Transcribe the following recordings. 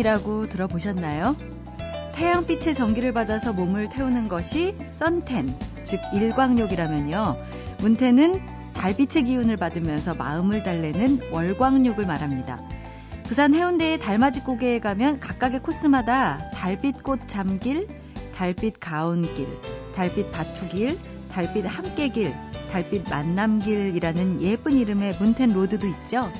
선텐이라고 들어보셨나요? 태양빛의 전기를 받아서 몸을 태우는 것이 선텐, 즉 일광욕이라면요. 문태는 달빛의 기운을 받으면서 마음을 달래는 월광욕을 말합니다. 부산 해운대의 달맞이 고개에 가면 각각의 코스마다 달빛꽃 잠길, 달빛 가온길, 달빛 바투길, 달빛 함께길, 달빛 만남길이라는 예쁜 이름의 문텐 로드도 있죠.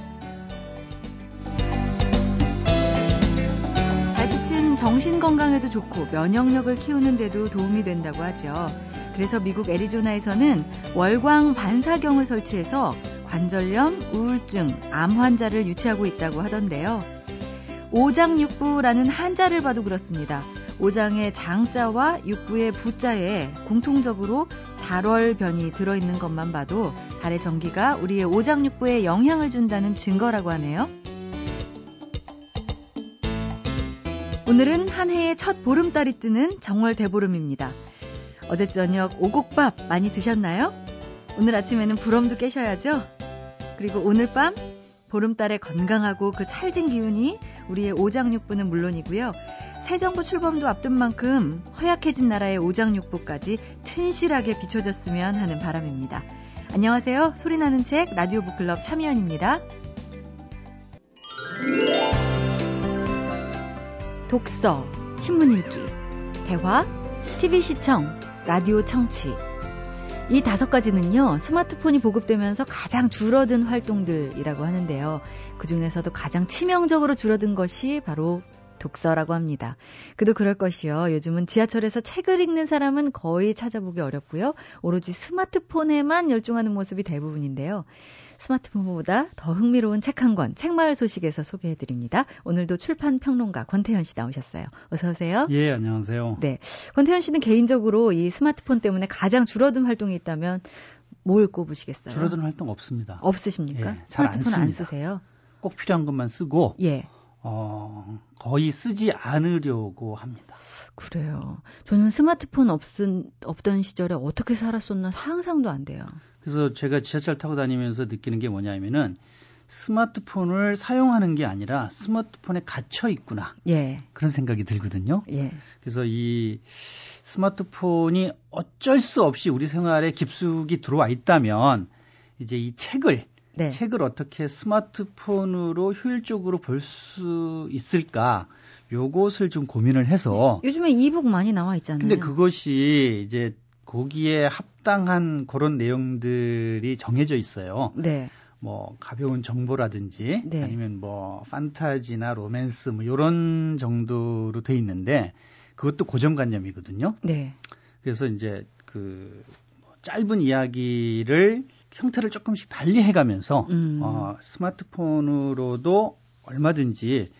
정신 건강에도 좋고 면역력을 키우는데도 도움이 된다고 하죠. 그래서 미국 애리조나에서는 월광 반사경을 설치해서 관절염, 우울증, 암 환자를 유치하고 있다고 하던데요. 오장육부라는 한자를 봐도 그렇습니다. 오장의 장자와 육부의 부자에 공통적으로 달월변이 들어있는 것만 봐도 달의 전기가 우리의 오장육부에 영향을 준다는 증거라고 하네요. 오늘은 한 해의 첫 보름달이 뜨는 정월 대보름입니다. 어제 저녁 오곡밥 많이 드셨나요? 오늘 아침에는 부럼도 깨셔야죠. 그리고 오늘 밤 보름달의 건강하고 그 찰진 기운이 우리의 오장육부는 물론이고요. 새 정부 출범도 앞둔 만큼 허약해진 나라의 오장육부까지 튼실하게 비춰졌으면 하는 바람입니다. 안녕하세요. 소리나는 책 라디오 북클럽 참여연입니다. 독서, 신문 읽기, 대화, TV 시청, 라디오 청취. 이 다섯 가지는요, 스마트폰이 보급되면서 가장 줄어든 활동들이라고 하는데요. 그 중에서도 가장 치명적으로 줄어든 것이 바로 독서라고 합니다. 그도 그럴 것이요. 요즘은 지하철에서 책을 읽는 사람은 거의 찾아보기 어렵고요. 오로지 스마트폰에만 열중하는 모습이 대부분인데요. 스마트폰보다 더 흥미로운 책 한 권, 책마을 소식에서 소개해 드립니다. 오늘도 출판 평론가 권태현 씨 나오셨어요. 어서 오세요. 예, 안녕하세요. 네. 권태현 씨는 개인적으로 이 스마트폰 때문에 가장 줄어든 활동이 있다면 뭘 꼽으시겠어요? 줄어든 활동 없습니다. 없으십니까? 예, 스마트폰 안 쓰세요? 꼭 필요한 것만 쓰고 예. 어, 거의 쓰지 않으려고 합니다. 그래요. 저는 스마트폰 없은, 없던 시절에 어떻게 살았었나 상상도 안 돼요. 그래서 제가 지하철 타고 다니면서 느끼는 게 뭐냐면은 스마트폰을 사용하는 게 아니라 스마트폰에 갇혀 있구나. 예. 그런 생각이 들거든요. 예. 그래서 이 스마트폰이 어쩔 수 없이 우리 생활에 깊숙이 들어와 있다면 이제 이 책을 네. 책을 어떻게 스마트폰으로 효율적으로 볼 수 있을까? 요것을 좀 고민을 해서 요즘에 이북 많이 나와 있잖아요. 근데 그것이 이제 거기에 합당한 그런 내용들이 정해져 있어요. 네. 뭐 가벼운 정보라든지 네. 아니면 뭐 판타지나 로맨스 뭐 요런 정도로 돼 있는데 그것도 고정관념이거든요. 네. 그래서 이제 그 짧은 이야기를 형태를 조금씩 달리 해가면서 음. 어, 스마트폰으로도 얼마든지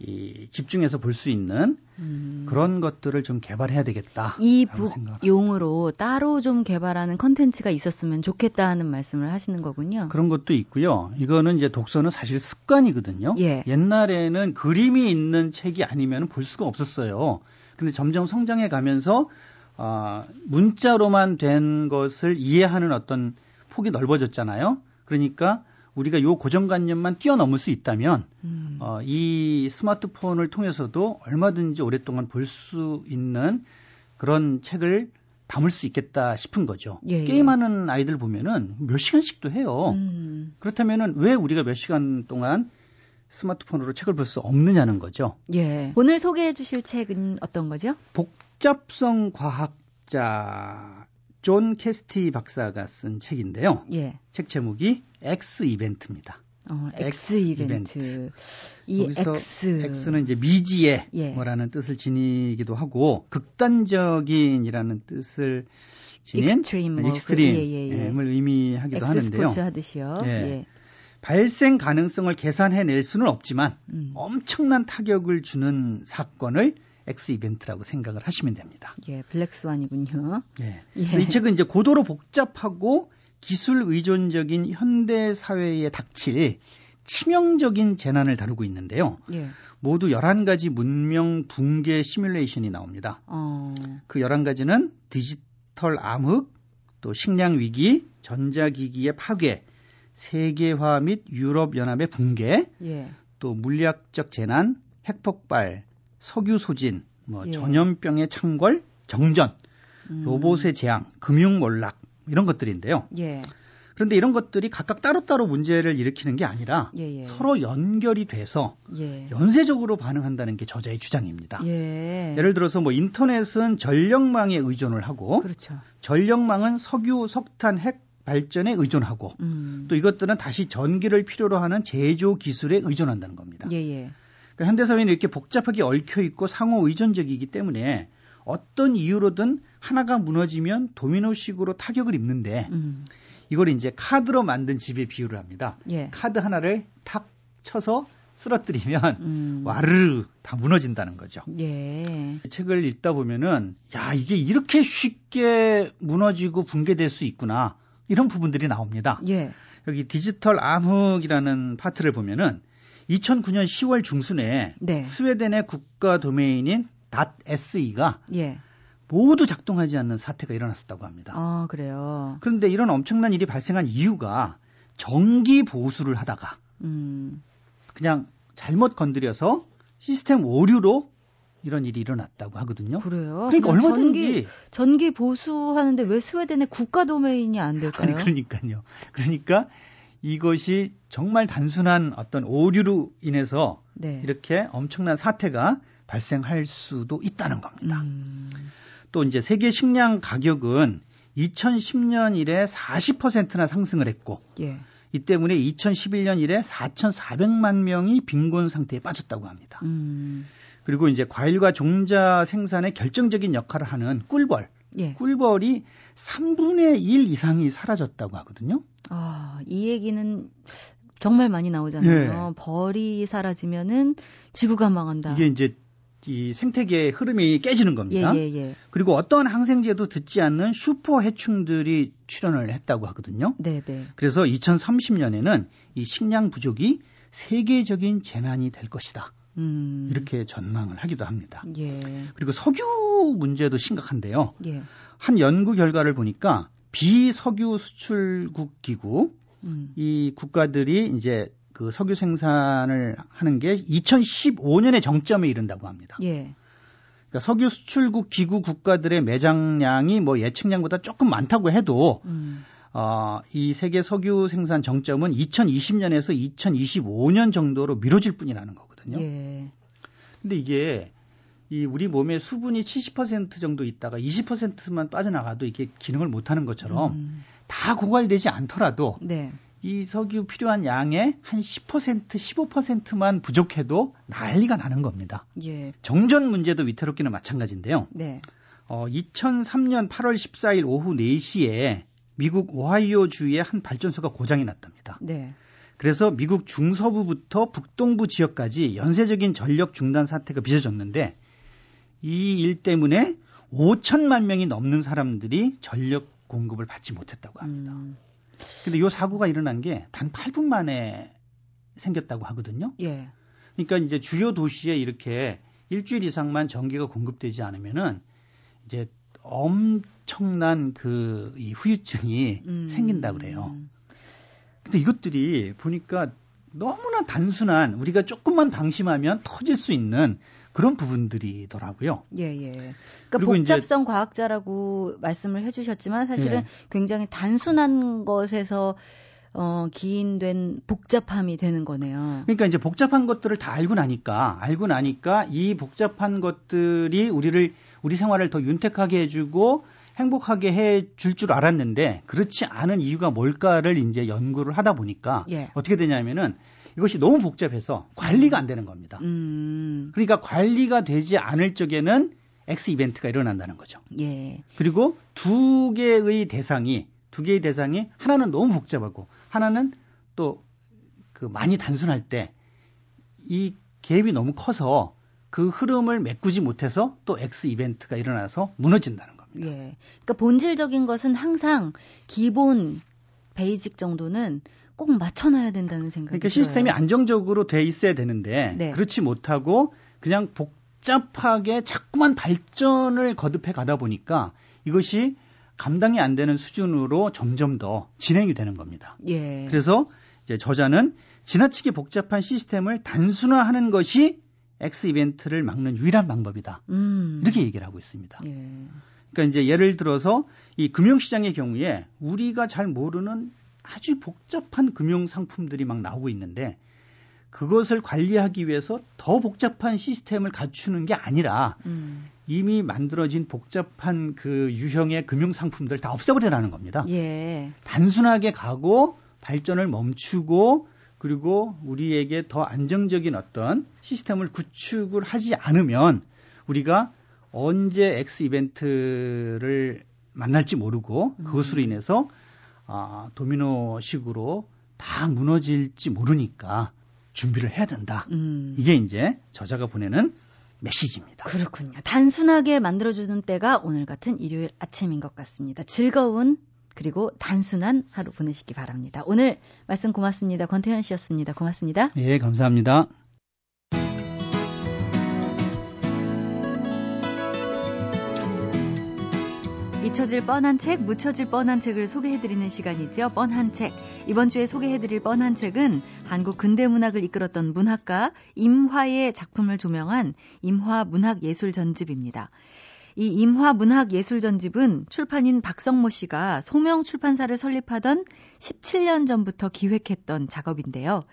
이 집중해서 볼 수 있는 음. 그런 것들을 좀 개발해야 되겠다. 이 북용으로 따로 좀 개발하는 컨텐츠가 있었으면 좋겠다 하는 말씀을 하시는 거군요. 그런 것도 있고요. 이거는 이제 독서는 사실 습관이거든요. 예. 옛날에는 그림이 있는 책이 아니면 볼 수가 없었어요. 근데 점점 성장해 가면서 아, 문자로만 된 것을 이해하는 어떤 폭이 넓어졌잖아요. 그러니까 우리가 요 고정관념만 뛰어넘을 수 있다면 음. 어, 이 스마트폰을 통해서도 얼마든지 오랫동안 볼 수 있는 그런 책을 담을 수 있겠다 싶은 거죠. 예, 예. 게임하는 아이들 보면은 몇 시간씩도 해요. 음. 그렇다면은 왜 우리가 몇 시간 동안 스마트폰으로 책을 볼 수 없느냐는 거죠. 예. 오늘 소개해 주실 책은 어떤 거죠? 복잡성 과학자 존 캐스티 박사가 쓴 책인데요. 예. 책 제목이 X 이벤트입니다. 어, X, X 이벤트. 이벤트. 이 X. X는 이제 미지의 예. 뭐라는 뜻을 지니기도 하고 극단적인이라는 뜻을 지닌 extreme, 뭐 extreme을 그, 예, 예, 예. 의미하기도 하는데요. 스포츠 하듯이요. 예. 예. 발생 가능성을 계산해낼 수는 없지만 음. 엄청난 타격을 주는 사건을 X 이벤트라고 생각을 하시면 됩니다. 예, 블랙스완이군요. 예. 예. 이 책은 이제 고도로 복잡하고 기술 의존적인 현대 사회에 닥칠 치명적인 재난을 다루고 있는데요. 예. 모두 11가지 문명 붕괴 시뮬레이션이 나옵니다. 어. 그 11가지는 디지털 암흑, 또 식량 위기, 전자기기의 파괴, 세계화 및 유럽 연합의 붕괴, 예. 또 물리학적 재난, 핵폭발, 석유 소진, 뭐 예. 전염병의 창궐, 정전, 음. 로봇의 재앙, 금융 몰락 이런 것들인데요. 예. 그런데 이런 것들이 각각 따로따로 문제를 일으키는 게 아니라 예, 예. 서로 연결이 돼서 예. 연쇄적으로 반응한다는 게 저자의 주장입니다. 예. 예를 들어서 뭐 인터넷은 전력망에 의존을 하고 그렇죠. 전력망은 석유, 석탄, 핵 발전에 의존하고 음. 또 이것들은 다시 전기를 필요로 하는 제조 기술에 의존한다는 겁니다. 예, 예. 그러니까 현대 사회는 이렇게 복잡하게 얽혀 있고 상호 의존적이기 때문에 어떤 이유로든 하나가 무너지면 도미노식으로 타격을 입는데 음. 이걸 이제 카드로 만든 집에 비유를 합니다. 예. 카드 하나를 탁 쳐서 쓰러뜨리면 음. 와르르 다 무너진다는 거죠. 예. 이 책을 읽다 보면은 야 이게 이렇게 쉽게 무너지고 붕괴될 수 있구나 이런 부분들이 나옵니다. 예. 여기 디지털 암흑이라는 파트를 보면은 2009년 10월 중순에 네. 스웨덴의 국가 도메인인 .se가 예. 모두 작동하지 않는 사태가 일어났었다고 합니다. 아, 그래요. 그런데 이런 엄청난 일이 발생한 이유가 정기 보수를 하다가 음. 그냥 잘못 건드려서 시스템 오류로 이런 일이 일어났다고 하거든요. 그래요. 그러니까 얼마든지 전기, 전기 보수하는데 왜 스웨덴의 국가 도메인이 안 될까요? 아니 그러니까요. 그러니까 이것이 정말 단순한 어떤 오류로 인해서 네. 이렇게 엄청난 사태가 발생할 수도 있다는 겁니다. 음. 또 이제 세계 식량 가격은 2010년 이래 40%나 상승을 했고 예. 이 때문에 2011년 이래 4,400만 명이 빈곤 상태에 빠졌다고 합니다. 음. 그리고 이제 과일과 종자 생산에 결정적인 역할을 하는 꿀벌, 예. 꿀벌이 3분의 1 이상이 사라졌다고 하거든요. 아, 이 얘기는 정말 많이 나오잖아요. 벌이 사라지면은 지구가 망한다. 이게 이제 이 생태계의 흐름이 깨지는 예, 겁니다. 예, 예. 그리고 어떤 항생제도 듣지 않는 슈퍼 해충들이 출현을 했다고 하거든요. 네, 네. 그래서 2030년에는 이 식량 부족이 세계적인 재난이 될 것이다. 음. 이렇게 전망을 하기도 합니다. 예. 그리고 석유 문제도 심각한데요. 예. 한 연구 결과를 보니까 비석유 수출국 기구 음. 이 국가들이 이제 그 석유 생산을 하는 게 2015년에 정점에 이른다고 합니다. 예. 그러니까 석유 수출국 기구 국가들의 매장량이 뭐 예측량보다 조금 많다고 해도 음. 어, 이 세계 석유 생산 정점은 2020년에서 2025년 정도로 미뤄질 뿐이라는 거거든요. 예. 근데 이게 이 우리 몸에 수분이 70% 정도 있다가 20%만 빠져나가도 이게 기능을 못 하는 것처럼 음. 다 고갈되지 않더라도 네. 이 석유 필요한 양의 한 10%, 15%만 부족해도 난리가 나는 겁니다. 예. 정전 문제도 위태롭기는 마찬가지인데요. 네. 어, 2003년 8월 14일 오후 4시에 미국 오하이오 주의 한 발전소가 고장이 났답니다. 네. 그래서 미국 중서부부터 북동부 지역까지 연쇄적인 전력 중단 사태가 빚어졌는데 이 일 때문에 5천만 명이 넘는 사람들이 전력 공급을 받지 못했다고 합니다. 음. 근데 이 사고가 일어난 게 단 8분 만에 생겼다고 하거든요. 예. 그러니까 이제 주요 도시에 이렇게 일주일 이상만 전기가 공급되지 않으면은 이제 엄청난 그 이 후유증이 음. 생긴다 그래요. 근데 이것들이 보니까 너무나 단순한 우리가 조금만 방심하면 터질 수 있는 그런 부분들이더라고요. 예, 예. 그러니까 그리고 이제- 복잡성 과학자라고 말씀을 해주셨지만 사실은 예. 굉장히 단순한 것에서 어, 기인된 복잡함이 되는 거네요. 그러니까 이제 복잡한 것들을 다 알고 나니까 알고 나니까 이 복잡한 것들이 우리를 우리 생활을 더 윤택하게 해주고 행복하게 해 줄 줄 알았는데 그렇지 않은 이유가 뭘까를 이제 연구를 하다 보니까 예. 어떻게 되냐면은 이것이 너무 복잡해서 관리가 안 되는 겁니다. 음, 그러니까 관리가 되지 않을 적에는 X 이벤트가 일어난다는 거죠. 예, 그리고 두 개의 대상이 두 개의 대상이 하나는 너무 복잡하고 하나는 또 그 많이 단순할 때 이 갭이 너무 커서 그 흐름을 메꾸지 못해서 또 X 이벤트가 일어나서 무너진다는 겁니다. 예. 그러니까 본질적인 것은 항상 기본 베이직 정도는 꼭 맞춰놔야 된다는 생각이 그러니까 들어요. 시스템이 안정적으로 돼 있어야 되는데 네. 그렇지 못하고 그냥 복잡하게 자꾸만 발전을 거듭해 가다 보니까 이것이 감당이 안 되는 수준으로 점점 더 진행이 되는 겁니다. 예. 그래서 이제 저자는 지나치게 복잡한 시스템을 단순화하는 것이 X 이벤트를 막는 유일한 방법이다. 음. 이렇게 얘기를 하고 있습니다. 예. 그러니까 이제 예를 들어서 이 금융시장의 경우에 우리가 잘 모르는 아주 복잡한 금융 상품들이 막 나오고 있는데 그것을 관리하기 위해서 더 복잡한 시스템을 갖추는 게 아니라 음. 이미 만들어진 복잡한 그 유형의 금융 상품들 다 없애버리라는 겁니다. 예. 단순하게 가고 발전을 멈추고 그리고 우리에게 더 안정적인 어떤 시스템을 구축을 하지 않으면 우리가 언제 X 이벤트를 만날지 모르고 그것으로 인해서 아, 도미노식으로 다 무너질지 모르니까 준비를 해야 된다. 음. 이게 이제 저자가 보내는 메시지입니다. 그렇군요. 단순하게 만들어주는 때가 오늘 같은 일요일 아침인 것 같습니다. 즐거운 그리고 단순한 하루 보내시기 바랍니다. 오늘 말씀 고맙습니다. 권태현 씨였습니다. 고맙습니다. 예, 감사합니다. 잊혀질 뻔한 책, 묻혀질 뻔한 책을 소개해드리는 시간이죠. 뻔한 책. 이번 주에 소개해드릴 뻔한 책은 한국 근대문학을 이끌었던 문학가 임화의 작품을 조명한 임화 문학예술 전집입니다. 이 임화 문학 예술 전집은 출판인 박성모 씨가 소명 출판사를 설립하던 17년 전부터 기획했던 작업인데요.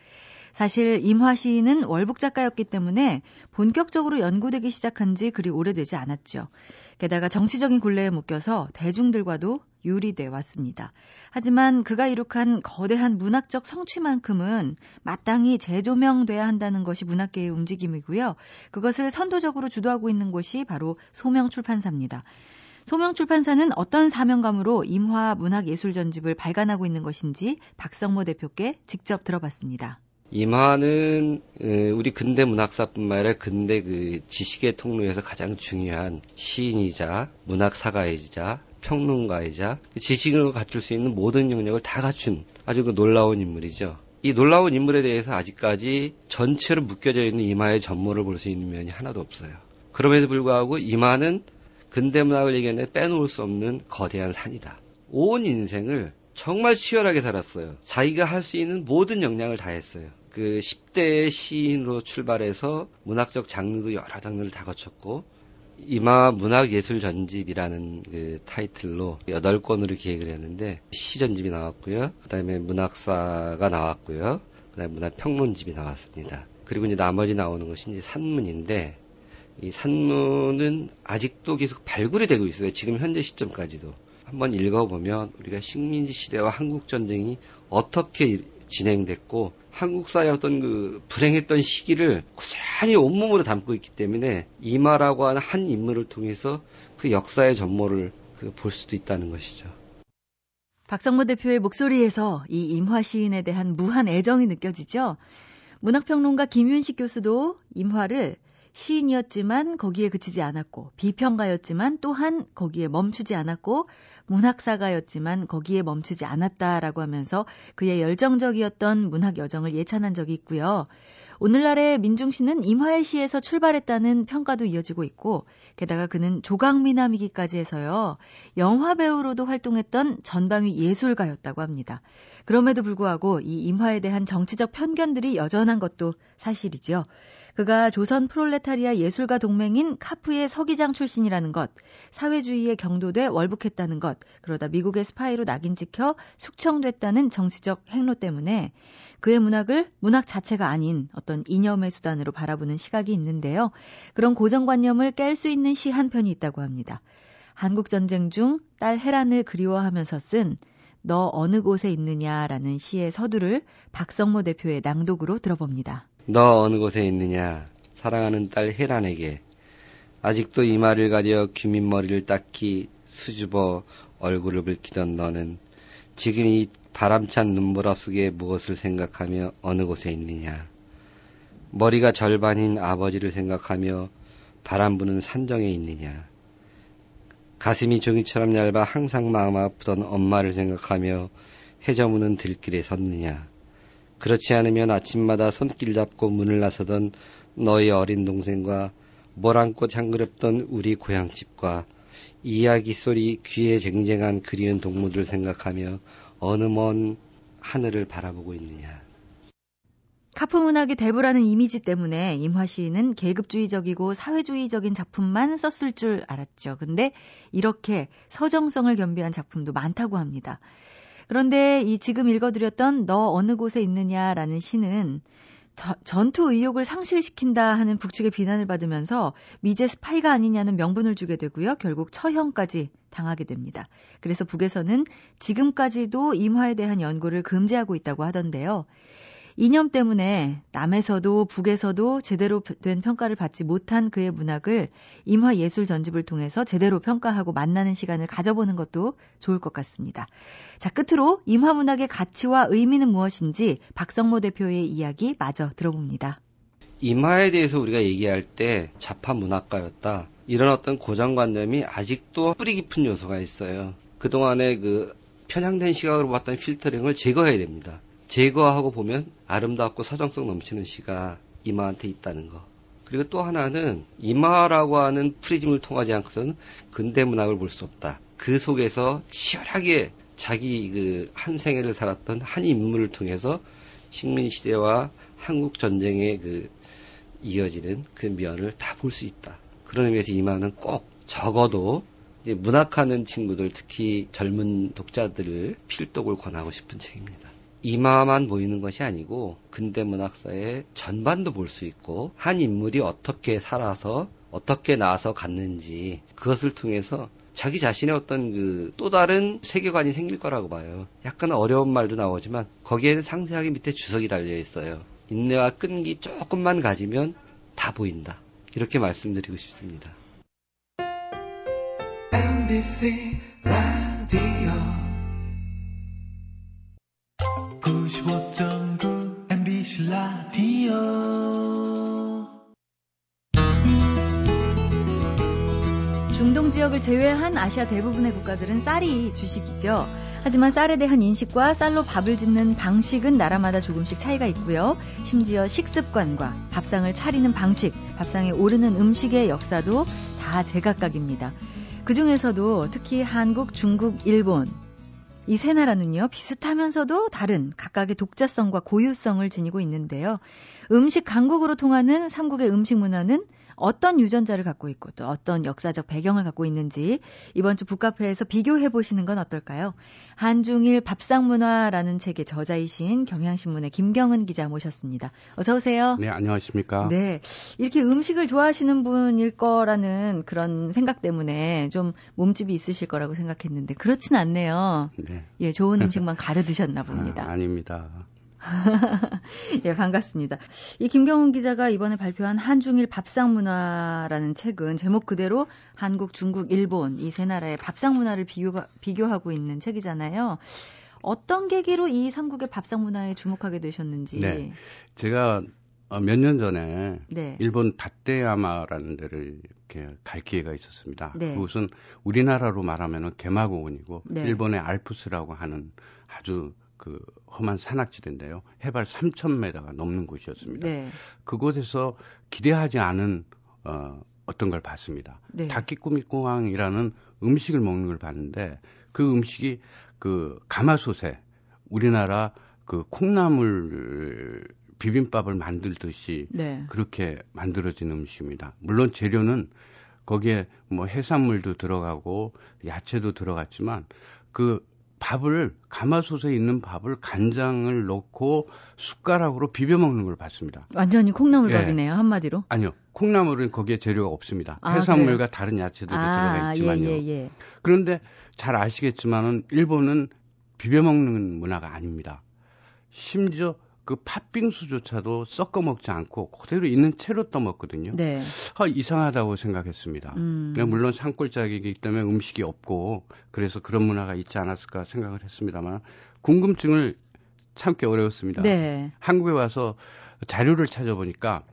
사실 임화 시인은 월북 작가였기 때문에 본격적으로 연구되기 시작한 지 그리 오래되지 않았죠. 게다가 정치적인 굴레에 묶여서 대중들과도 유리돼 왔습니다. 하지만 그가 이룩한 거대한 문학적 성취만큼은 마땅히 재조명돼야 한다는 것이 문학계의 움직임이고요. 그것을 선도적으로 주도하고 있는 곳이 바로 소명 출판사입니다. 소명 출판사는 어떤 사명감으로 임화 문학예술 전집을 발간하고 있는 것인지 박성모 대표께 직접 들어봤습니다. 임화는 우리 근대 문학사뿐만 아니라 근대 그 지식의 통로에서 가장 중요한 시인이자 문학사가이자 평론가이자 지식을 갖출 수 있는 모든 영역을 다 갖춘 아주 그 놀라운 인물이죠. 이 놀라운 인물에 대해서 아직까지 전체로 묶여져 있는 임화의 전모를 볼 수 있는 면이 하나도 없어요. 그럼에도 불구하고 임화는 근대 문학을 얘기하는 빼놓을 수 없는 거대한 산이다. 온 인생을 정말 치열하게 살았어요. 자기가 할 수 있는 모든 역량을 다했어요. 그 10대 시인으로 출발해서 문학적 장르도 여러 장르를 다 거쳤고 이마 문학예술 전집이라는 그 타이틀로 8권으로 기획을 했는데 시전집이 나왔고요. 그다음에 문학사가 나왔고요. 그다음에 문학평론집이 나왔습니다. 그리고 이제 나머지 나오는 것이 이제 산문인데 이 산문은 아직도 계속 발굴이 되고 있어요. 지금 현재 시점까지도. 한번 읽어보면 우리가 식민지 시대와 한국 전쟁이 어떻게 진행됐고 한국사의 어떤 그 불행했던 시기를 고스란히 온몸으로 담고 있기 때문에 이마라고 하는 한 인물을 통해서 그 역사의 전모를 그 볼 수도 있다는 것이죠. 박성모 대표의 목소리에서 이 임화 시인에 대한 무한 애정이 느껴지죠. 문학평론가 김윤식 교수도 임화를 시인이었지만 거기에 그치지 않았고 비평가였지만 또한 거기에 멈추지 않았고 문학사가였지만 거기에 멈추지 않았다라고 하면서 그의 열정적이었던 문학 여정을 예찬한 적이 있고요. 오늘날의 민중시는 임화의 시에서 출발했다는 평가도 이어지고 있고 게다가 그는 조각미남이기까지 해서요. 영화 배우로도 활동했던 전방위 예술가였다고 합니다. 그럼에도 불구하고 이 임화에 대한 정치적 편견들이 여전한 것도 사실이죠. 그가 조선 프롤레타리아 예술가 동맹인 카프의 서기장 출신이라는 것, 사회주의에 경도돼 월북했다는 것, 그러다 미국의 스파이로 낙인 찍혀 숙청됐다는 정치적 행로 때문에 그의 문학을 문학 자체가 아닌 어떤 이념의 수단으로 바라보는 시각이 있는데요. 그런 고정관념을 깰 수 있는 시 한 편이 있다고 합니다. 한국전쟁 중딸 헤란을 그리워하면서 쓴너 어느 곳에 있느냐라는 시의 서두를 박성모 대표의 낭독으로 들어봅니다. 너 어느 곳에 있느냐? 사랑하는 딸 헤란에게. 아직도 이마를 가려 귀민머리를 닦기 수줍어 얼굴을 붉히던 너는 지금 이 바람찬 눈보라 속에 무엇을 생각하며 어느 곳에 있느냐? 머리가 절반인 아버지를 생각하며 바람 부는 산정에 있느냐? 가슴이 종이처럼 얇아 항상 마음 아프던 엄마를 생각하며 해저무는 들길에 섰느냐 그렇지 않으면 아침마다 손길 잡고 문을 나서던 너희 어린 동생과 모란꽃 향그럽던 우리 고향집과 이야기 소리 귀에 쟁쟁한 그리운 동무들 생각하며 어느 먼 하늘을 바라보고 있느냐. 카프 문학의 대부라는 이미지 때문에 임화 시인은 계급주의적이고 사회주의적인 작품만 썼을 줄 알았죠. 근데 이렇게 서정성을 겸비한 작품도 많다고 합니다. 그런데 이 지금 읽어드렸던 너 어느 곳에 있느냐라는 시는 전투 의욕을 상실시킨다 하는 북측의 비난을 받으면서 미제 스파이가 아니냐는 명분을 주게 되고요. 결국 처형까지 당하게 됩니다. 그래서 북에서는 지금까지도 임화에 대한 연구를 금지하고 있다고 하던데요. 이념 때문에 남에서도 북에서도 제대로 된 평가를 받지 못한 그의 문학을 임화 예술 전집을 통해서 제대로 평가하고 만나는 시간을 가져보는 것도 좋을 것 같습니다. 자, 끝으로 임화 문학의 가치와 의미는 무엇인지 박성모 대표의 이야기 마저 들어봅니다. 임화에 대해서 우리가 얘기할 때 자파 문학가였다. 이런 어떤 고정관념이 아직도 뿌리 깊은 요소가 있어요. 그동안의 그 편향된 시각으로 봤던 필터링을 제거해야 됩니다. 제거하고 보면 아름답고 서정성 넘치는 시가 이마한테 있다는 거. 그리고 또 하나는 이마라고 하는 프리즘을 통하지 않고서는 근대 문학을 볼 수 없다. 그 속에서 치열하게 자기 그 한 생애를 살았던 한 인물을 통해서 식민 시대와 한국 전쟁의 그 이어지는 그 면을 다 볼 수 있다. 그런 의미에서 이마는 꼭 적어도 이제 문학하는 친구들 특히 젊은 독자들을 필독을 권하고 싶은 책입니다. 이마만 보이는 것이 아니고 근대 문학사의 전반도 볼 수 있고 한 인물이 어떻게 살아서 어떻게 나아서 갔는지 그것을 통해서 자기 자신의 어떤 그 또 다른 세계관이 생길 거라고 봐요. 약간 어려운 말도 나오지만 거기에는 상세하게 밑에 주석이 달려 있어요. 인내와 끈기 조금만 가지면 다 보인다. 이렇게 말씀드리고 싶습니다. MBC 라디오 95.9 MBC 라디오 중동 지역을 제외한 아시아 대부분의 국가들은 쌀이 주식이죠. 하지만 쌀에 대한 인식과 쌀로 밥을 짓는 방식은 나라마다 조금씩 차이가 있고요. 심지어 식습관과 밥상을 차리는 방식, 밥상에 오르는 음식의 역사도 다 제각각입니다. 그 중에서도 특히 한국, 중국, 일본, 이 세 나라는요, 비슷하면서도 다른 각각의 독자성과 고유성을 지니고 있는데요. 음식 강국으로 통하는 삼국의 음식 문화는 어떤 유전자를 갖고 있고 또 어떤 역사적 배경을 갖고 있는지 이번 주 북카페에서 비교해 보시는 건 어떨까요? 한중일 밥상 문화라는 책의 저자이신 경향신문의 김경은 기자 모셨습니다. 어서 오세요. 네, 안녕하십니까? 네. 이렇게 음식을 좋아하시는 분일 거라는 그런 생각 때문에 좀 몸집이 있으실 거라고 생각했는데 그렇진 않네요. 네. 예, 좋은 음식만 가려 드셨나 봅니다. 아, 아닙니다. 예, 반갑습니다. 이 김경훈 기자가 이번에 발표한 한중일 밥상 문화라는 책은 제목 그대로 한국, 중국, 일본 이 세 나라의 밥상 문화를 비교, 비교하고 있는 책이잖아요. 어떤 계기로 이 삼국의 밥상 문화에 주목하게 되셨는지. 네. 제가 어, 몇년 전에 네. 일본 다떼야마라는 데를 이렇게 갈 기회가 있었습니다. 네. 그곳은 우리나라로 말하면 개마고원이고 네. 일본의 알프스라고 하는 아주 그 험한 산악지대인데요. 해발 3,000m가 넘는 곳이었습니다. 네. 그곳에서 기대하지 않은 어, 어떤 걸 봤습니다. 네. 다키꾸미꾸항이라는 음식을 먹는 걸 봤는데 그 음식이 그 가마솥에 우리나라 그 콩나물 비빔밥을 만들듯이 네. 그렇게 만들어진 음식입니다. 물론 재료는 거기에 뭐 해산물도 들어가고 야채도 들어갔지만 그 밥을 가마솥에 있는 밥을 간장을 넣고 숟가락으로 비벼 먹는 걸 봤습니다. 완전히 콩나물밥이네요, 예. 한마디로. 아니요. 콩나물은 거기에 재료가 없습니다. 아, 해산물과 그래요? 다른 야채들이 아, 들어가 있지만요. 예, 예, 예. 그런데 잘 아시겠지만은 일본은 비벼 먹는 문화가 아닙니다. 심지어 그 팥빙수조차도 섞어 먹지 않고 그대로 있는 채로 떠먹거든요. 네. 아, 이상하다고 생각했습니다. 음. 물론 산골짜기이기 때문에 음식이 없고 그래서 그런 문화가 있지 않았을까 생각을 했습니다만 궁금증을 참기 어려웠습니다. 네. 한국에 와서 자료를 찾아보니까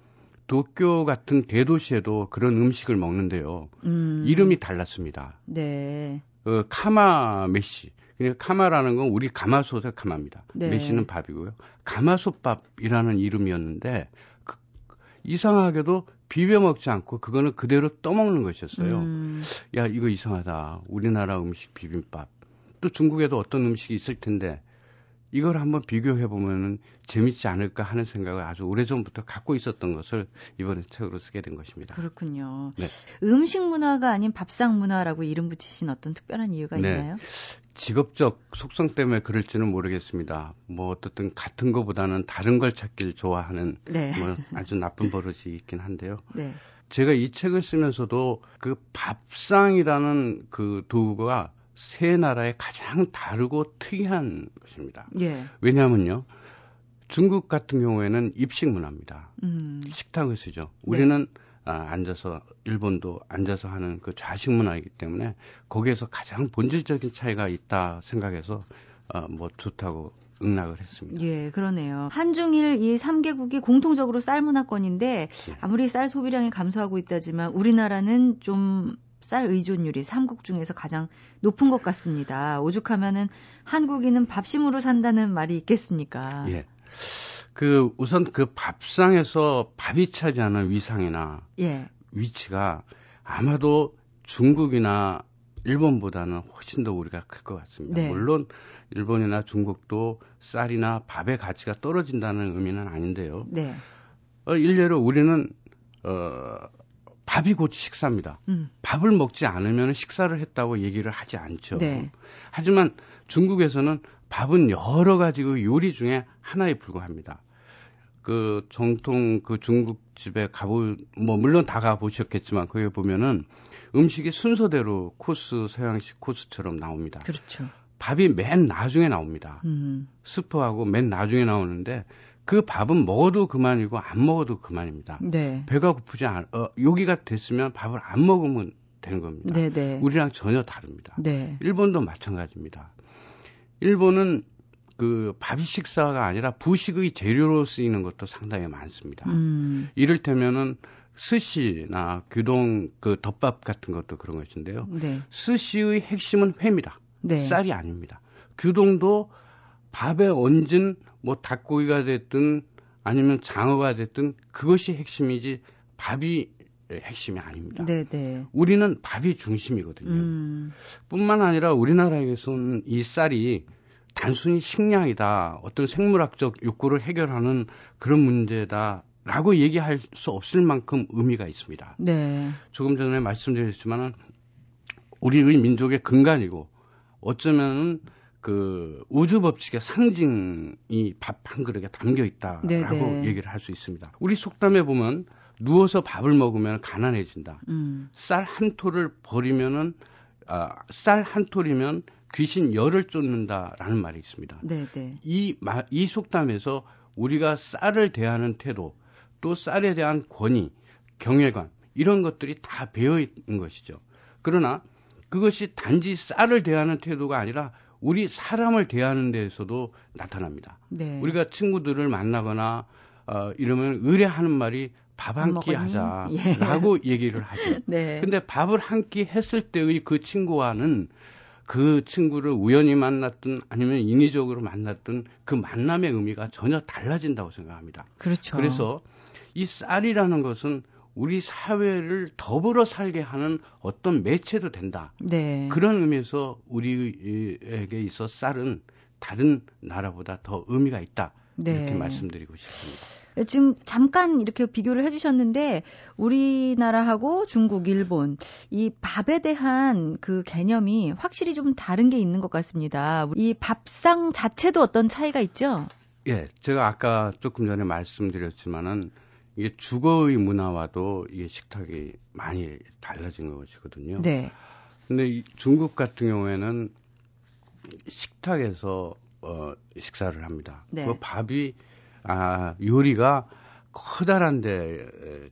도쿄 같은 대도시에도 그런 음식을 먹는데요. 음. 이름이 달랐습니다. 네. 그 카마 메시 카마라는 건 우리 가마솥의 카마입니다. 네. 메시는 밥이고요. 가마솥밥이라는 이름이었는데 그, 이상하게도 비벼 먹지 않고 그거는 그대로 떠먹는 것이었어요. 음. 야 이거 이상하다. 우리나라 음식 비빔밥. 또 중국에도 어떤 음식이 있을 텐데 이걸 한번 비교해 보면은 재밌지 않을까 하는 생각을 아주 오래전부터 갖고 있었던 것을 이번에 책으로 쓰게 된 것입니다. 그렇군요. 네. 음식 문화가 아닌 밥상 문화라고 이름 붙이신 어떤 특별한 이유가 네. 있나요? 직업적 속성 때문에 그럴지는 모르겠습니다. 뭐 어떻든 같은 것보다는 다른 걸 찾길 좋아하는 네. 뭐 아주 나쁜 버릇이 있긴 한데요. 네. 제가 이 책을 쓰면서도 그 밥상이라는 그 도구가 세 나라의 가장 다르고 특이한 것입니다. 예. 왜냐하면요. 중국 같은 경우에는 입식 문화입니다. 음. 식탁을 쓰죠. 우리는 네. 아, 앉아서 일본도 앉아서 하는 그 좌식 문화이기 때문에 거기에서 가장 본질적인 차이가 있다 생각해서 어, 뭐 좋다고 응낙을 했습니다. 예, 그러네요. 한중일 이 3개국이 공통적으로 쌀 문화권인데 예. 아무리 쌀 소비량이 감소하고 있다지만 우리나라는 좀 쌀 의존율이 3국 중에서 가장 높은 것 같습니다. 오죽하면은 한국인은 밥심으로 산다는 말이 있겠습니까? 예. 그 우선 그 밥상에서 밥이 차지하는 위상이나 예. 위치가 아마도 중국이나 일본보다는 훨씬 더 우리가 클 것 같습니다. 네. 물론 일본이나 중국도 쌀이나 밥의 가치가 떨어진다는 의미는 아닌데요. 네. 어, 일례로 우리는 어, 밥이 곧 식사입니다. 음. 밥을 먹지 않으면 식사를 했다고 얘기를 하지 않죠. 네. 하지만 중국에서는 밥은 여러 가지 그 요리 중에 하나에 불과합니다. 그 정통 그 중국 집에 가보 뭐 물론 다 가보셨겠지만 거기 보면은 음식이 순서대로 코스 서양식 코스처럼 나옵니다. 그렇죠. 밥이 맨 나중에 나옵니다. 음. 스프하고 맨 나중에 나오는데 그 밥은 먹어도 그만이고 안 먹어도 그만입니다. 네. 배가 고프지 않, 어, 여기가 됐으면 밥을 안 먹으면 되는 겁니다. 네, 네. 우리랑 전혀 다릅니다. 네. 일본도 마찬가지입니다. 일본은 그 밥이 식사가 아니라 부식의 재료로 쓰이는 것도 상당히 많습니다. 음. 이를테면은 스시나 규동 그 덮밥 같은 것도 그런 것인데요. 네. 스시의 핵심은 회입니다. 네. 쌀이 아닙니다. 규동도 밥에 얹은 뭐 닭고기가 됐든 아니면 장어가 됐든 그것이 핵심이지 밥이 핵심이 아닙니다. 네네. 네. 우리는 밥이 중심이거든요. 음. 뿐만 아니라 우리나라에서는 이 쌀이 단순히 식량이다, 어떤 생물학적 욕구를 해결하는 그런 문제다 라고 얘기할 수 없을 만큼 의미가 있습니다. 네. 조금 전에 말씀드렸지만은 우리의 민족의 근간이고 어쩌면은 그 우주 법칙의 상징이 밥 한 그릇에 담겨 있다라고 네네. 얘기를 할 수 있습니다. 우리 속담에 보면 누워서 밥을 먹으면 가난해진다. 음. 쌀한 톨을 버리면은 아, 쌀 한 톨이면 귀신 열을 쫓는다라는 말이 있습니다. 네네. 네. 이, 이 속담에서 우리가 쌀을 대하는 태도, 또 쌀에 대한 권위, 경외감, 이런 것들이 다 배어 있는 것이죠. 그러나 그것이 단지 쌀을 대하는 태도가 아니라 우리 사람을 대하는 데에서도 나타납니다. 네. 우리가 친구들을 만나거나 어, 이러면 의뢰하는 말이 밥 한 끼 하자라고 예. 얘기를 하죠. 네. 근데 밥을 한 끼 했을 때의 그 친구와는 그 친구를 우연히 만났든 아니면 인위적으로 만났든 그 만남의 의미가 전혀 달라진다고 생각합니다. 그렇죠. 그래서 이 쌀이라는 것은 우리 사회를 더불어 살게 하는 어떤 매체도 된다. 네. 그런 의미에서 우리에게 있어 쌀은 다른 나라보다 더 의미가 있다. 네. 이렇게 말씀드리고 싶습니다. 지금 잠깐 이렇게 비교를 해주셨는데 우리나라하고 중국, 일본 이 밥에 대한 그 개념이 확실히 좀 다른 게 있는 것 같습니다. 이 밥상 자체도 어떤 차이가 있죠? 예, 제가 아까 조금 전에 말씀드렸지만은 이게 주거의 문화와도 이게 식탁이 많이 달라진 것이거든요. 네. 근데 중국 같은 경우에는 식탁에서 어, 식사를 합니다. 네. 그 밥이 아, 요리가 커다란 데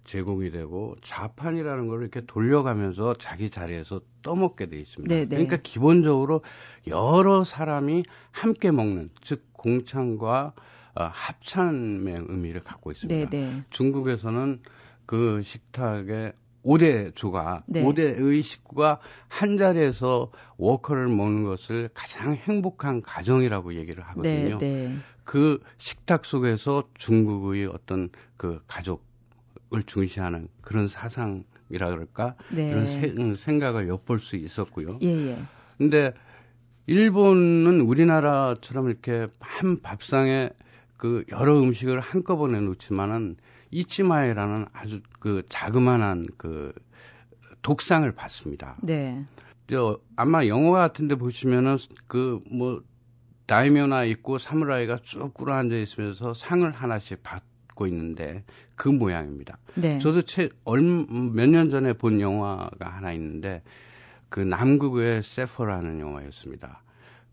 제공이 되고 좌판이라는 걸 이렇게 돌려가면서 자기 자리에서 떠먹게 돼 있습니다. 네네. 네. 그러니까 기본적으로 여러 사람이 함께 먹는 즉 공창과 어, 합찬의 의미를 갖고 있습니다. 네네. 네. 중국에서는 그 식탁에 5대 조가 네. 5대의 식구가 한 자리에서 워커를 먹는 것을 가장 행복한 가정이라고 얘기를 하거든요. 네, 네. 그 식탁 속에서 중국의 어떤 그 가족을 중시하는 그런 사상이라 그럴까 네. 그런 세, 음, 생각을 엿볼 수 있었고요. 예, 예. 근데 일본은 우리나라처럼 이렇게 한 밥상에 그 여러 음식을 한꺼번에 놓지만은 이치마에라는 아주 그 자그마한 그 독상을 받습니다. 네. 저 아마 영화 같은데 보시면은 그 뭐 다이묘나 있고 사무라이가 쭉 꿇어앉아 있으면서 상을 하나씩 받고 있는데 그 모양입니다. 네. 저도 몇 년 전에 본 영화가 하나 있는데 그 남극의 세퍼라는 영화였습니다.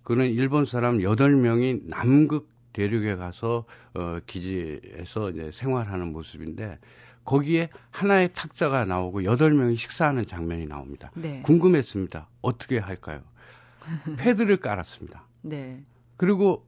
그는 일본 사람 8명이 남극 대륙에 가서 어 기지에서 이제 생활하는 모습인데 거기에 하나의 탁자가 나오고 8명이 식사하는 장면이 나옵니다. 네. 궁금했습니다. 어떻게 할까요? 패드를 깔았습니다. 네. 그리고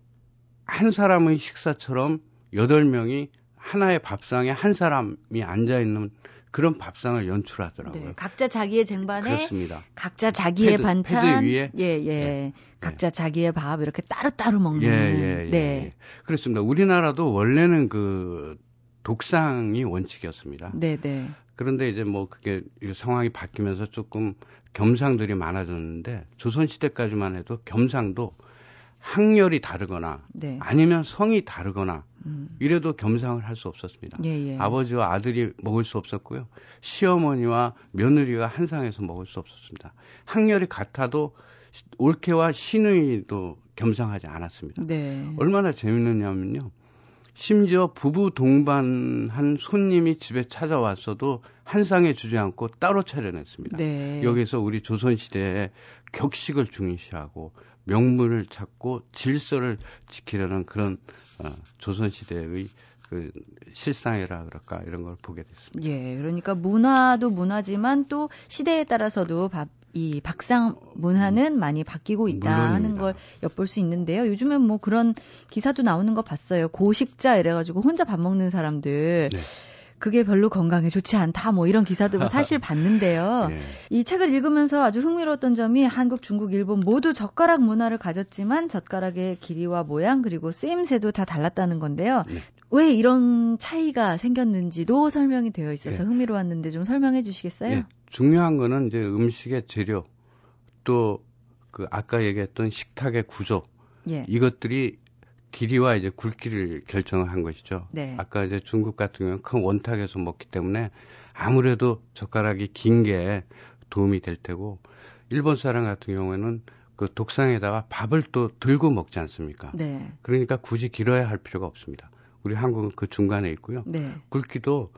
한 사람의 식사처럼 8명이 하나의 밥상에 한 사람이 앉아 있는 그런 밥상을 연출하더라고요. 네, 각자 자기의 쟁반에 그렇습니다. 각자 자기의 패드, 반찬 패드 위에 예, 예. 네. 각자 자기의 밥 이렇게 따로 따로 먹는 예, 예, 예, 네. 예. 그렇습니다. 우리나라도 원래는 그 독상이 원칙이었습니다. 네, 네. 그런데 이제 뭐 그게 상황이 바뀌면서 조금 겸상들이 많아졌는데 조선 시대까지만 해도 겸상도 학렬이 다르거나 네. 아니면 성이 다르거나 음. 이래도 겸상을 할 수 없었습니다. 예, 예. 아버지와 아들이 먹을 수 없었고요. 시어머니와 며느리가 한 상에서 먹을 수 없었습니다. 학렬이 같아도 올케와 시누이도 겸상하지 않았습니다. 네. 얼마나 재밌느냐면요. 심지어 부부 동반한 손님이 집에 찾아왔어도 한 상에 주지 않고 따로 차려냈습니다. 네. 여기서 우리 조선시대에 격식을 중시하고 명물을 찾고 질서를 지키려는 그런 어, 조선 시대의 그 실상이라 그럴까 이런 걸 보게 됐습니다. 예, 그러니까 문화도 문화지만 또 시대에 따라서도 밥, 이 박상 문화는 많이 바뀌고 있다 물론입니다. 하는 걸 엿볼 수 있는데요. 요즘엔 뭐 그런 기사도 나오는 거 봤어요. 고식자 이래가지고 혼자 밥 먹는 사람들. 네. 그게 별로 건강에 좋지 않다 뭐 이런 기사도 사실 봤는데요. 네. 이 책을 읽으면서 아주 흥미로웠던 점이 한국, 중국, 일본 모두 젓가락 문화를 가졌지만 젓가락의 길이와 모양 그리고 쓰임새도 다 달랐다는 건데요. 네. 왜 이런 차이가 생겼는지도 설명이 되어 있어서 네. 흥미로웠는데 좀 설명해 주시겠어요? 네. 중요한 거는 이제 음식의 재료 또 그 아까 얘기했던 식탁의 구조 예. 이것들이 길이와 이제 굵기를 결정한 것이죠. 네. 아까 이제 중국 같은 경우는 큰 원탁에서 먹기 때문에 아무래도 젓가락이 긴 게 도움이 될 테고 일본 사람 같은 경우에는 그 독상에다가 밥을 또 들고 먹지 않습니까? 네. 그러니까 굳이 길어야 할 필요가 없습니다. 우리 한국은 그 중간에 있고요. 네. 굵기도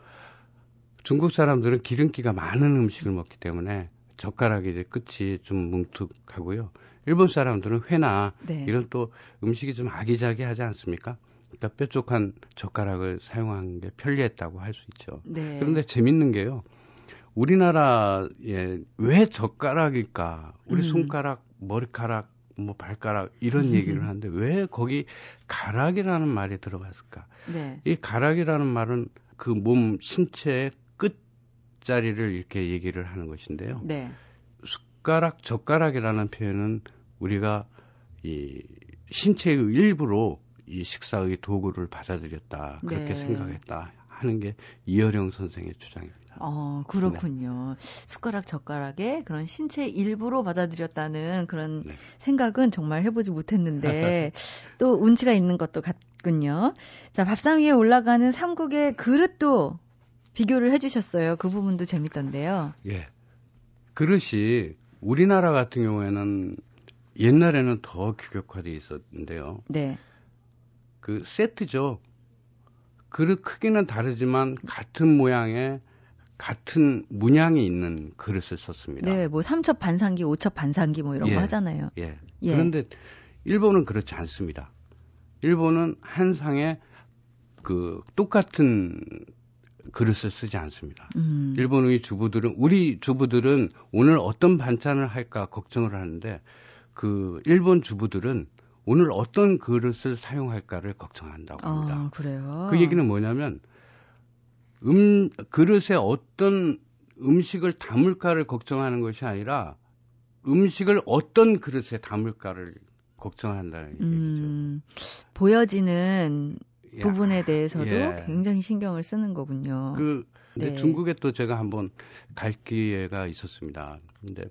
중국 사람들은 기름기가 많은 음식을 먹기 때문에 젓가락이 이제 끝이 좀 뭉툭하고요. 일본 사람들은 회나 네. 이런 또 음식이 좀 아기자기하지 않습니까? 그러니까 뾰족한 젓가락을 사용하는 게 편리했다고 할 수 있죠. 네. 그런데 재밌는 게요. 우리나라에 왜 젓가락일까? 우리 음. 손가락, 머리카락, 뭐 발가락 이런 얘기를 하는데 왜 거기 가락이라는 말이 들어갔을까? 네. 이 가락이라는 말은 그 몸 신체의 끝자리를 이렇게 얘기를 하는 것인데요. 네. 숟가락, 젓가락이라는 표현은 우리가 이 신체의 일부로 이 식사의 도구를 받아들였다 그렇게 네. 생각했다 하는 게 이어령 선생의 주장입니다. 어, 그렇군요. 네. 숟가락 젓가락에 그런 신체 일부로 받아들였다는 그런 네. 생각은 정말 해보지 못했는데 또 운치가 있는 것도 같군요. 자, 밥상 위에 올라가는 삼국의 그릇도 비교를 해주셨어요. 그 부분도 재밌던데요. 예. 그릇이 우리나라 같은 경우에는 옛날에는 더 규격화돼 있었는데요. 네. 그 세트죠. 그릇 크기는 다르지만 같은 모양의 같은 문양이 있는 그릇을 썼습니다. 네, 뭐 3첩 반상기, 5첩 반상기 뭐 이런 예, 거 하잖아요. 예. 예. 그런데 일본은 그렇지 않습니다. 일본은 한 상에 그 똑같은 그릇을 쓰지 않습니다. 음. 일본의 주부들은 우리 주부들은 오늘 어떤 반찬을 할까 걱정을 하는데 그 일본 주부들은 오늘 어떤 그릇을 사용할까를 걱정한다고 합니다. 아, 그래요? 그 얘기는 뭐냐면 음 그릇에 어떤 음식을 담을까를 걱정하는 것이 아니라 음식을 어떤 그릇에 담을까를 걱정한다는 얘기죠. 음, 보여지는 야, 부분에 대해서도 예. 굉장히 신경을 쓰는 거군요. 그 근데 네. 중국에 또 제가 한번 갈 기회가 있었습니다. 근데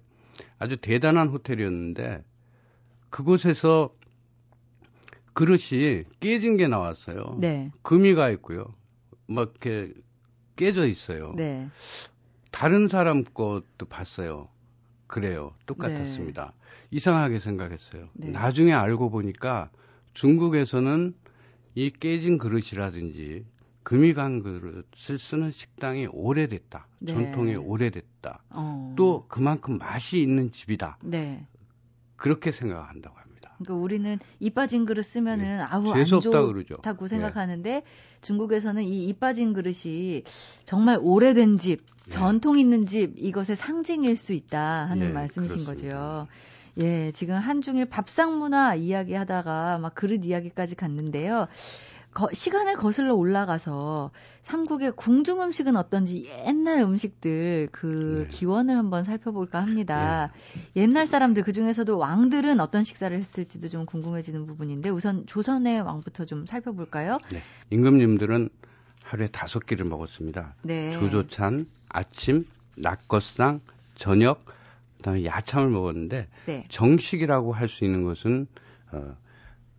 아주 대단한 호텔이었는데 그곳에서 그릇이 깨진 게 나왔어요. 네. 금이 가 있고요. 막 이렇게 깨져 있어요. 네. 다른 사람 것도 봤어요. 그래요. 똑같았습니다. 네. 이상하게 생각했어요. 네. 나중에 알고 보니까 중국에서는 이 깨진 그릇이라든지 금이 간 그릇을 쓰는 식당이 오래됐다. 네. 전통이 오래됐다. 어. 또 그만큼 맛이 있는 집이다. 네. 그렇게 생각한다고 합니다. 그러니까 우리는 이 빠진 그릇 쓰면은 네. 아우 안 좋다고 네. 생각하는데 중국에서는 이 이 빠진 그릇이 정말 오래된 집, 네. 전통 있는 집 이것의 상징일 수 있다 하는 네, 말씀이신 그렇습니다. 거죠. 예, 지금 한중일 밥상 문화 이야기하다가 막 그릇 이야기까지 갔는데요. 거, 시간을 거슬러 올라가서 삼국의 궁중 음식은 어떤지 옛날 음식들 그 네. 기원을 한번 살펴볼까 합니다. 네. 옛날 사람들 그 중에서도 왕들은 어떤 식사를 했을지도 좀 궁금해지는 부분인데 우선 조선의 왕부터 좀 살펴볼까요? 네. 임금님들은 하루에 다섯 끼를 먹었습니다. 네. 조조찬, 아침, 낙거상, 저녁, 그다음에 야참을 먹었는데 네. 정식이라고 할 수 있는 것은 어,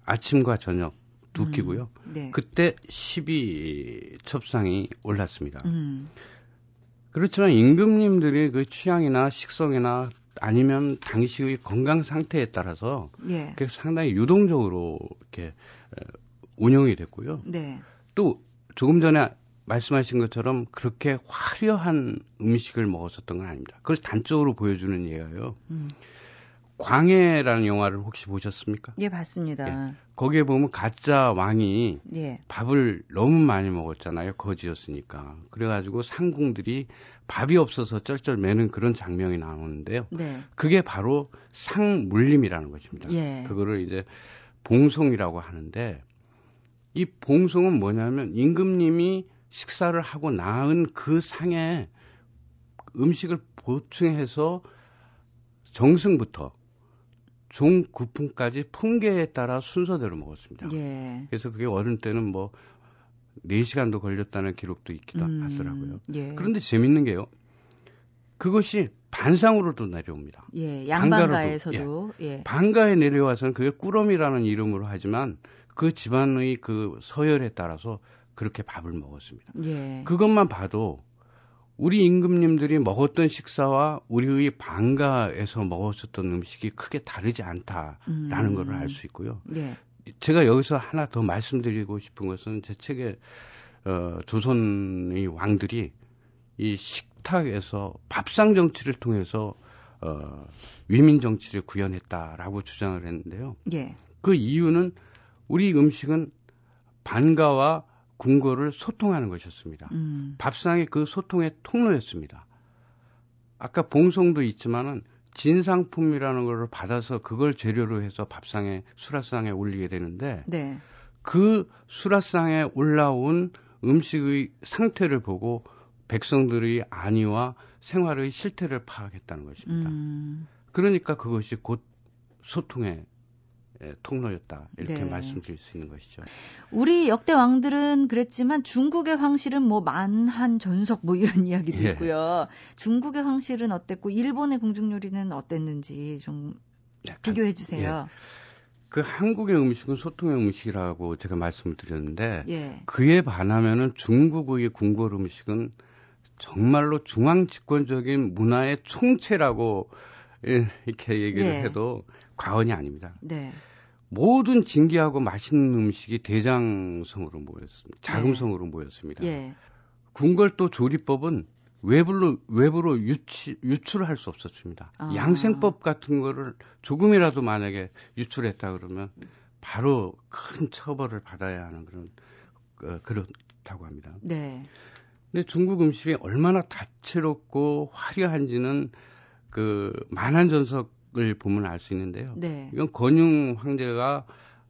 아침과 저녁 두 음, 끼고요. 네. 그때 12 첩상이 올랐습니다. 음. 그렇지만 임금님들의 그 취향이나 식성이나 아니면 당시의 건강 상태에 따라서 예. 상당히 유동적으로 이렇게 운영이 됐고요. 네. 또 조금 전에 말씀하신 것처럼 그렇게 화려한 음식을 먹었었던 건 아닙니다. 그걸 단적으로 보여주는 예예요. 음. 광해라는 영화를 혹시 보셨습니까? 예, 봤습니다. 예. 거기에 보면 가짜 왕이 예. 밥을 너무 많이 먹었잖아요. 거지였으니까. 그래가지고 상궁들이 밥이 없어서 쩔쩔 매는 그런 장면이 나오는데요. 네. 그게 바로 상물림이라는 것입니다. 예. 그거를 이제 봉송이라고 하는데 이 봉송은 뭐냐면 임금님이 식사를 하고 나은 그 상에 음식을 보충해서 정승부터 종구품까지 풍계에 따라 순서대로 먹었습니다. 예. 그래서 그게 어른 때는 뭐 4시간도 걸렸다는 기록도 있기도 음, 하더라고요. 예. 그런데 재밌는 게요. 그것이 반상으로도 내려옵니다. 예, 양반가에서도. 예. 예. 반가에 내려와서는 그게 꾸러미라는 이름으로 하지만 그 집안의 그 서열에 따라서 그렇게 밥을 먹었습니다. 예. 그것만 봐도 우리 임금님들이 먹었던 식사와 우리의 방가에서 먹었었던 음식이 크게 다르지 않다라는 음. 것을 알수 있고요. 예. 제가 여기서 하나 더 말씀드리고 싶은 것은 제 책에 어, 조선의 왕들이 이 식탁에서 밥상 정치를 통해서 어, 위민 정치를 구현했다라고 주장을 했는데요. 예. 그 이유는 우리 음식은 반가와 궁궐을 소통하는 것이었습니다. 음. 밥상이 그 소통의 통로였습니다. 아까 봉송도 있지만은 진상품이라는 걸 받아서 그걸 재료로 해서 밥상에 수라상에 올리게 되는데 네. 그 수라상에 올라온 음식의 상태를 보고 백성들의 안위와 생활의 실태를 파악했다는 것입니다. 음. 그러니까 그것이 곧 소통의 예, 통로였다 이렇게 네. 말씀드릴 수 있는 것이죠. 우리 역대 왕들은 그랬지만 중국의 황실은 뭐 만한 전석 뭐 이런 이야기도 예. 있고요. 중국의 황실은 어땠고 일본의 궁중 요리는 어땠는지 좀 비교해 주세요. 예. 그 한국의 음식은 소통의 음식이라고 제가 말씀을 드렸는데 예. 그에 반하면은 중국의 궁궐 음식은 정말로 중앙 집권적인 문화의 총체라고 이렇게 얘기를 예. 해도 과언이 아닙니다. 네. 모든 진기하고 맛있는 음식이 대장성으로 모였습니다. 자금성으로 네. 모였습니다. 예. 궁궐도 조리법은 외부로 외부로 유치, 유출을 할 수 없었습니다. 아. 양생법 같은 거를 조금이라도 만약에 유출했다 그러면 바로 큰 처벌을 받아야 하는 그런 어, 그렇다고 합니다. 네. 근데 중국 음식이 얼마나 다채롭고 화려한지는 그 만한 전석 을 보면 알 수 있는데요. 네. 이건 건융 황제가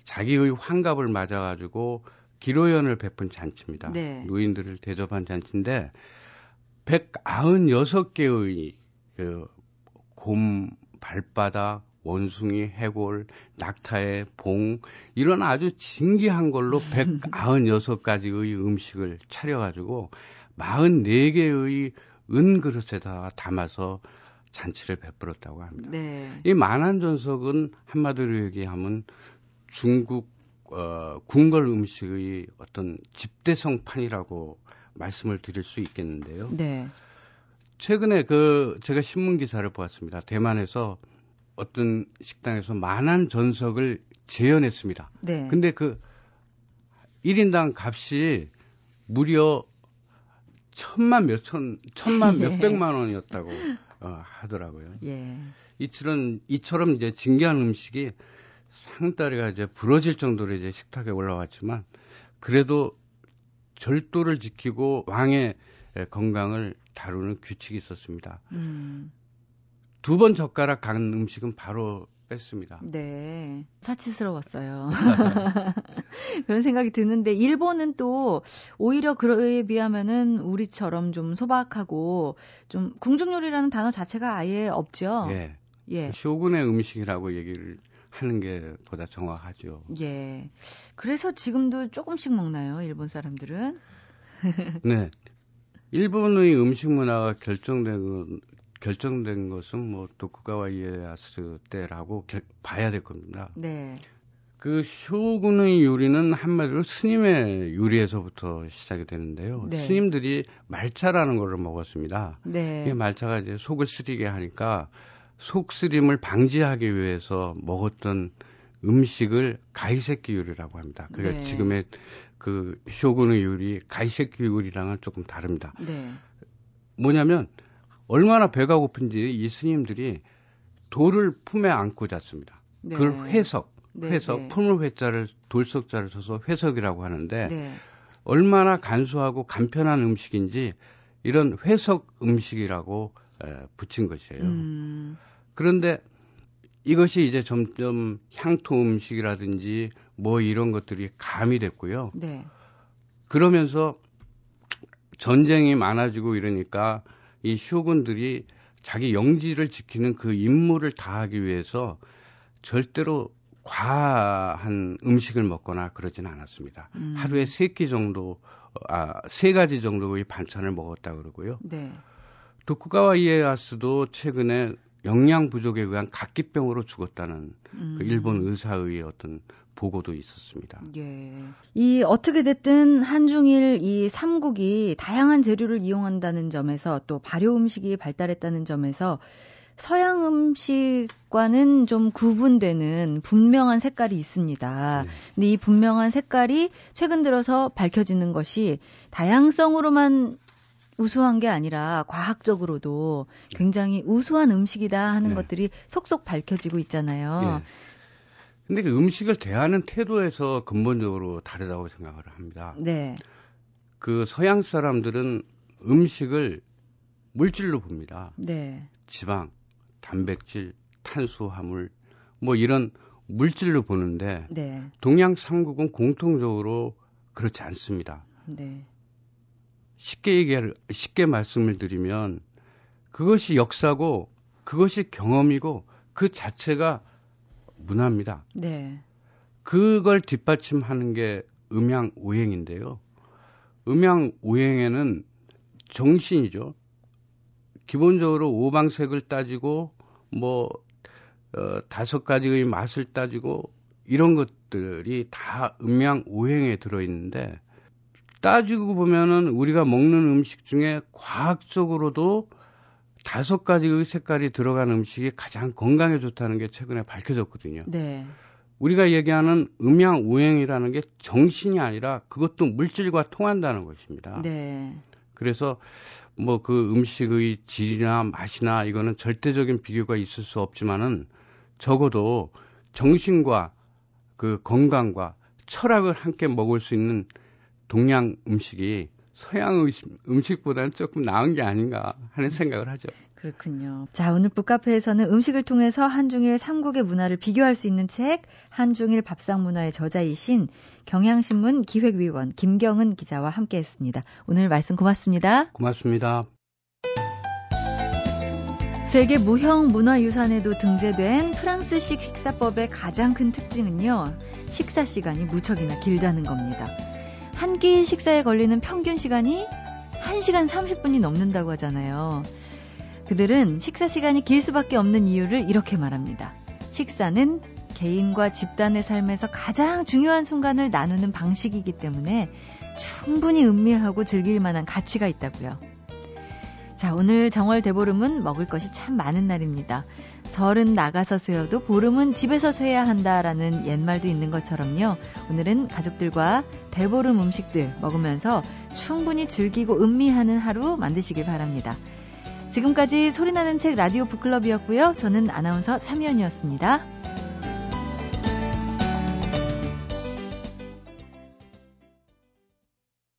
자기의 환갑을 맞아가지고 기로연을 베푼 잔치입니다. 네. 노인들을 대접한 잔치인데 196개의 그 곰, 발바닥, 원숭이, 해골, 낙타의 봉 이런 아주 진기한 걸로 196가지의 음식을 차려가지고 44개의 은 그릇에다 담아서 잔치를 베풀었다고 합니다. 네. 이 만한 전석은 한마디로 얘기하면 중국 어, 궁궐 음식의 어떤 집대성판이라고 말씀을 드릴 수 있겠는데요. 네. 최근에 그 제가 신문 기사를 보았습니다. 대만에서 어떤 식당에서 만한 전석을 재현했습니다. 네. 근데 그 1인당 값이 무려 천만 몇천, 천만 예. 몇백만 원이었다고 어, 하더라고요. 예. 이처럼, 이처럼 이제 진기한 음식이 상다리가 이제 부러질 정도로 이제 식탁에 올라왔지만 그래도 절도를 지키고 왕의 건강을 다루는 규칙이 있었습니다. 음. 두번 젓가락 간 음식은 바로 뺐습니다. 네. 사치스러웠어요. 그런 생각이 드는데 일본은 또 오히려 그에 비하면은 우리처럼 좀 소박하고 좀 궁중요리라는 단어 자체가 아예 없죠. 예. 예. 쇼군의 음식이라고 얘기를 하는 게 보다 정확하죠. 예. 그래서 지금도 조금씩 먹나요, 일본 사람들은? 네. 일본의 음식 문화가 결정된 결정된 것은 뭐 도쿠가와 이에야스 때라고 결, 봐야 될 겁니다. 네. 그 쇼군의 요리는 한마디로 스님의 요리에서부터 시작이 되는데요. 네. 스님들이 말차라는 거를 먹었습니다. 네. 이 말차가 이제 속을 쓰리게 하니까 속 쓰림을 방지하기 위해서 먹었던 음식을 가이세키 요리라고 합니다. 그러니까 네. 지금의 그 쇼군의 요리, 가이세키 요리랑은 조금 다릅니다. 네. 뭐냐면 얼마나 배가 고픈지 이 스님들이 돌을 품에 안고 잤습니다. 네. 그걸 회석, 네, 회석, 네. 품을 회자를 돌석자를 써서 회석이라고 하는데 네. 얼마나 간소하고 간편한 음식인지 이런 회석 음식이라고 에, 붙인 것이에요. 음. 그런데 이것이 이제 점점 향토 음식이라든지 뭐 이런 것들이 가미됐고요. 네. 그러면서 전쟁이 많아지고 이러니까 이 쇼군들이 자기 영지를 지키는 그 임무를 다하기 위해서 절대로 과한 음식을 먹거나 그러지는 않았습니다. 음. 하루에 세 끼 정도, 아, 세 가지 정도의 반찬을 먹었다 그러고요. 네. 도쿠가와 이에야스도 최근에 영양 부족에 의한 각기병으로 죽었다는 그 음. 그 일본 의사의 어떤 보고도 있었습니다. 예. 이 어떻게 됐든 한중일 이 삼국이 다양한 재료를 이용한다는 점에서 또 발효 음식이 발달했다는 점에서 서양 음식과는 좀 구분되는 분명한 색깔이 있습니다. 네. 근데 이 분명한 색깔이 최근 들어서 밝혀지는 것이 다양성으로만 우수한 게 아니라 과학적으로도 굉장히 우수한 음식이다 하는 네. 것들이 속속 밝혀지고 있잖아요. 네. 근데 그 음식을 대하는 태도에서 근본적으로 다르다고 생각을 합니다. 네. 그 서양 사람들은 음식을 물질로 봅니다. 네. 지방, 단백질, 탄수화물, 뭐 이런 물질로 보는데 네. 동양 삼국은 공통적으로 그렇지 않습니다. 네. 쉽게 얘기할 쉽게 말씀을 드리면 그것이 역사고 그것이 경험이고 그 자체가 문화입니다. 네. 그걸 뒷받침하는 게 음양 오행인데요. 음양 오행에는 정신이죠. 기본적으로 오방색을 따지고 뭐 어, 다섯 가지의 맛을 따지고 이런 것들이 다 음양 오행에 들어 있는데 따지고 보면은 우리가 먹는 음식 중에 과학적으로도 다섯 가지의 색깔이 들어간 음식이 가장 건강에 좋다는 게 최근에 밝혀졌거든요. 네. 우리가 얘기하는 음양 오행이라는 게 정신이 아니라 그것도 물질과 통한다는 것입니다. 네. 그래서 뭐 그 음식의 질이나 맛이나 이거는 절대적인 비교가 있을 수 없지만은 적어도 정신과 그 건강과 철학을 함께 먹을 수 있는 동양 음식이 서양 음식보다는 조금 나은 게 아닌가 하는 생각을 하죠. 그렇군요. 자, 오늘 북카페에서는 음식을 통해서 한중일 삼국의 문화를 비교할 수 있는 책, 한중일 밥상 문화의 저자이신 경향신문 기획위원 김경은 기자와 함께 했습니다. 오늘 말씀 고맙습니다. 고맙습니다. 세계 무형 문화유산에도 등재된 프랑스식 식사법의 가장 큰 특징은요, 식사 시간이 무척이나 길다는 겁니다. 한 끼 식사에 걸리는 평균 시간이 1시간 30분이 넘는다고 하잖아요. 그들은 식사 시간이 길 수밖에 없는 이유를 이렇게 말합니다. 식사는 개인과 집단의 삶에서 가장 중요한 순간을 나누는 방식이기 때문에 충분히 음미하고 즐길 만한 가치가 있다고요. 자, 오늘 정월 대보름은 먹을 것이 참 많은 날입니다. 설은 나가서 쇠어도 보름은 집에서 쇠야 한다라는 옛말도 있는 것처럼요. 오늘은 가족들과 대보름 음식들 먹으면서 충분히 즐기고 음미하는 하루 만드시길 바랍니다. 지금까지 소리나는 책 라디오 북클럽이었고요. 저는 아나운서 참여연이었습니다.